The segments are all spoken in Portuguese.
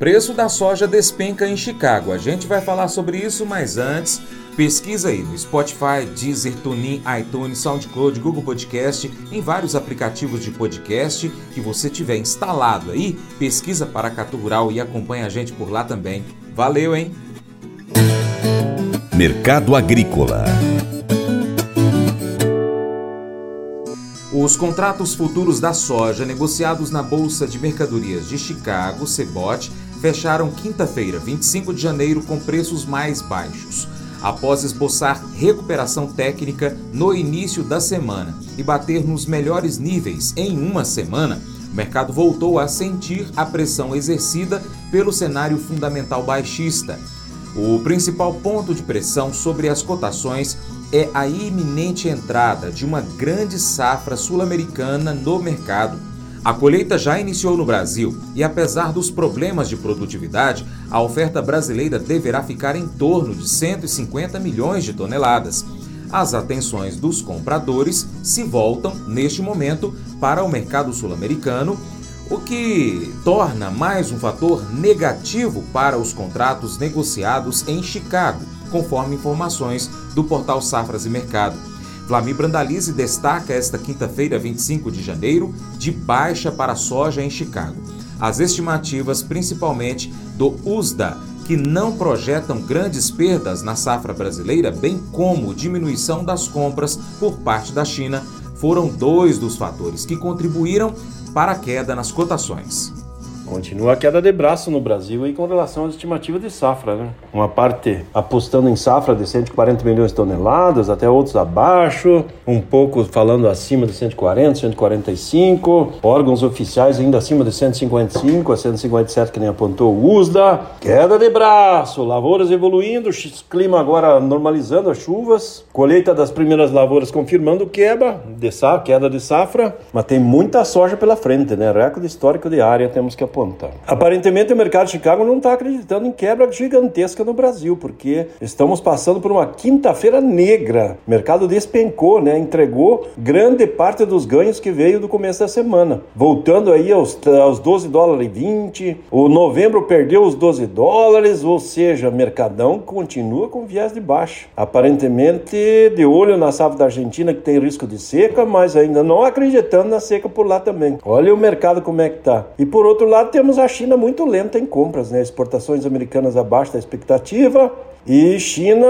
Preço da soja despenca em Chicago. A gente vai falar sobre isso, mas antes, pesquisa aí no Spotify, Deezer, TuneIn, iTunes, SoundCloud, Google Podcast, em vários aplicativos de podcast que você tiver instalado aí, pesquisa Paracatu Rural e acompanha a gente por lá também. Valeu, hein? Mercado Agrícola Os contratos futuros da soja negociados na Bolsa de Mercadorias de Chicago, CBOT, fecharam quinta-feira, 25 de janeiro, com preços mais baixos. Após esboçar recuperação técnica no início da semana e bater nos melhores níveis em uma semana, o mercado voltou a sentir a pressão exercida pelo cenário fundamental baixista. O principal ponto de pressão sobre as cotações é a iminente entrada de uma grande safra sul-americana no mercado a colheita já iniciou no Brasil e, apesar dos problemas de produtividade, a oferta brasileira deverá ficar em torno de 150 milhões de toneladas. As atenções dos compradores se voltam, neste momento, para o mercado sul-americano, o que torna mais um fator negativo para os contratos negociados em Chicago, conforme informações do portal Safras e Mercado. Flamir Brandalize destaca esta quinta-feira, 25 de janeiro, de baixa para a soja em Chicago. As estimativas, principalmente do USDA, que não projetam grandes perdas na safra brasileira, bem como diminuição das compras por parte da China, foram dois dos fatores que contribuíram para a queda nas cotações. Continua a queda de braço no Brasil e com relação às estimativas de safra, né? Uma parte apostando em safra de 140 milhões de toneladas, até outros abaixo, um pouco falando acima de 140, 145, órgãos oficiais ainda acima de 155 a 157 que nem apontou o USDA. Queda de braço, lavouras evoluindo, clima agora normalizando as chuvas, colheita das primeiras lavouras confirmando quebra de queda de safra, mas tem muita soja pela frente, né? Recorde histórico de área temos que apontar Aparentemente o mercado de Chicago não está acreditando em quebra gigantesca no Brasil, porque estamos passando por uma quinta-feira negra. O mercado despencou, né? Entregou grande parte dos ganhos que veio do começo da semana. Voltando aí aos, aos 12 dólares e 20, o novembro perdeu os 12 dólares, ou seja, mercadão continua com viés de baixa. Aparentemente de olho na safra da Argentina que tem risco de seca, mas ainda não acreditando na seca por lá também. Olha o mercado como é que tá. E por outro lado, temos a China muito lenta em compras, né? Exportações americanas abaixo da expectativa. E China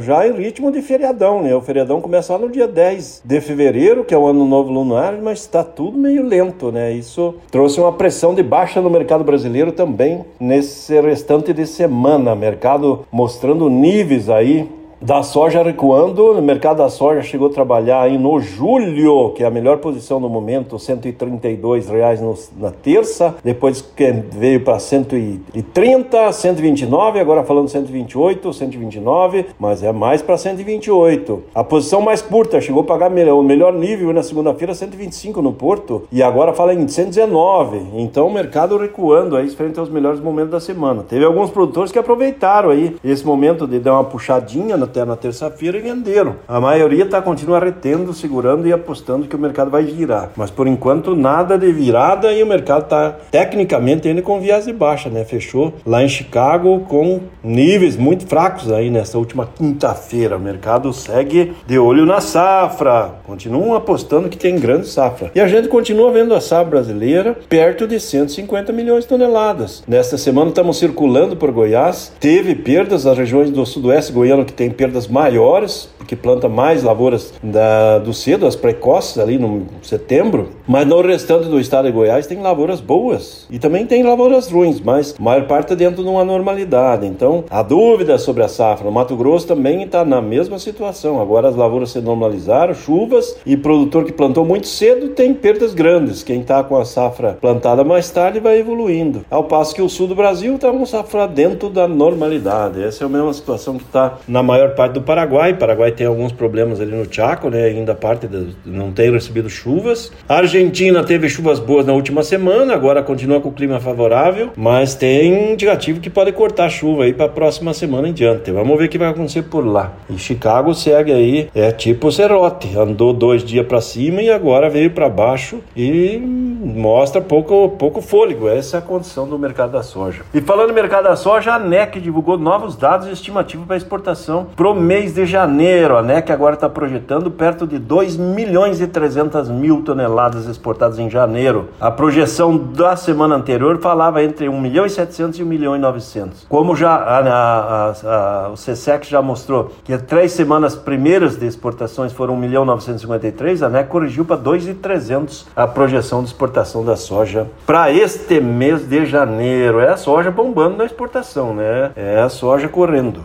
já em ritmo de feriadão, né? O feriadão começa lá no dia 10 de fevereiro, que é o ano novo lunar, mas está tudo meio lento, né? Isso trouxe uma pressão de baixa no mercado brasileiro também nesse restante de semana. Mercado mostrando níveis aí da soja recuando, o mercado da soja chegou a trabalhar aí no julho, que é a melhor posição no momento, 132 reais no, na terça, depois que veio para 130, 129, agora falando 128, 129, mas é mais para 128. A posição mais curta chegou a pagar o melhor nível na segunda-feira, 125 no Porto, e agora fala em 119. Então o mercado recuando aí frente aos melhores momentos da semana. Teve alguns produtores que aproveitaram aí esse momento de dar uma puxadinha na até na terça-feira e venderam. A maioria tá continua retendo, segurando e apostando que o mercado vai virar. Mas por enquanto nada de virada e o mercado tá tecnicamente ainda com viés de baixa, né? Fechou lá em Chicago com níveis muito fracos aí nessa última quinta-feira. O mercado segue de olho na safra. Continuam apostando que tem grande safra. E a gente continua vendo a safra brasileira perto de 150 milhões de toneladas. Nesta semana estamos circulando por Goiás. Teve perdas nas regiões do sudoeste goiano que tem perdas maiores, porque planta mais lavouras da, do cedo, as precoces ali no setembro, mas no restante do estado de Goiás tem lavouras boas e também tem lavouras ruins, mas a maior parte dentro de uma normalidade. Então, a dúvida sobre a safra. No Mato Grosso também está na mesma situação. Agora as lavouras se normalizaram, chuvas e produtor que plantou muito cedo tem perdas grandes. Quem está com a safra plantada mais tarde vai evoluindo. Ao passo que o sul do Brasil está com safra dentro da normalidade. Essa é a mesma situação que está na maior parte do Paraguai. O Paraguai tem alguns problemas ali no Chaco, né? Ainda parte de, não tem recebido chuvas. A Argentina teve chuvas boas na última semana, agora continua com o clima favorável, mas tem indicativo que pode cortar a chuva aí para a próxima semana em diante. Vamos ver o que vai acontecer por lá. E Chicago segue aí, é tipo Cerote, andou dois dias para cima e agora veio para baixo e mostra pouco, pouco fôlego. Essa é a condição do mercado da soja. E falando em mercado da soja, a NEC divulgou novos dados estimativos para exportação para o mês de janeiro. A NEC agora está projetando perto de 2 milhões e 300 mil toneladas exportadas em janeiro. A projeção da semana anterior falava entre 1 milhão e 700 e 1 milhão e 900. Como já a, a, a, o CSEC já mostrou que as três semanas primeiras de exportações foram 1 milhão 953, a NEC corrigiu para 2,300 a projeção de exportação da soja para este mês de janeiro. É a soja bombando na exportação, né? É a soja correndo.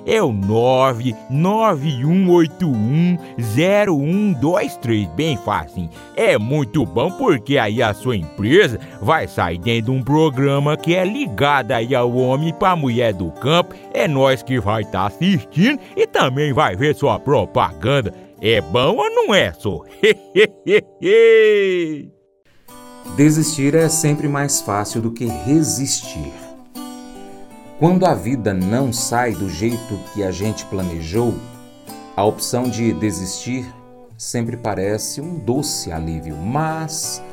é o 991810123. Bem fácil. É muito bom porque aí a sua empresa vai sair dentro de um programa que é ligado aí ao homem para a mulher do campo. É nós que vai estar tá assistindo e também vai ver sua propaganda. É bom ou não é, só? Desistir é sempre mais fácil do que resistir. Quando a vida não sai do jeito que a gente planejou, a opção de desistir sempre parece um doce alívio, mas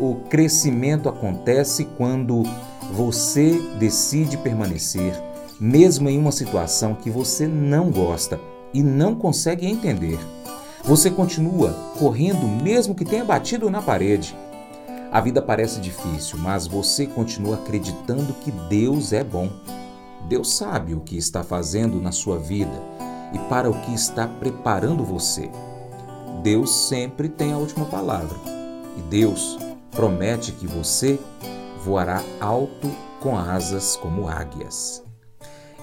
o crescimento acontece quando você decide permanecer, mesmo em uma situação que você não gosta e não consegue entender. Você continua correndo mesmo que tenha batido na parede. A vida parece difícil, mas você continua acreditando que Deus é bom. Deus sabe o que está fazendo na sua vida e para o que está preparando você. Deus sempre tem a última palavra. E Deus promete que você voará alto com asas como águias.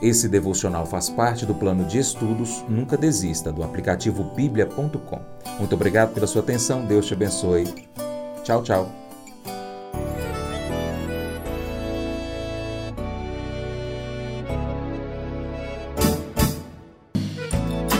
Esse devocional faz parte do plano de estudos Nunca Desista do aplicativo bíblia.com. Muito obrigado pela sua atenção. Deus te abençoe. Tchau, tchau.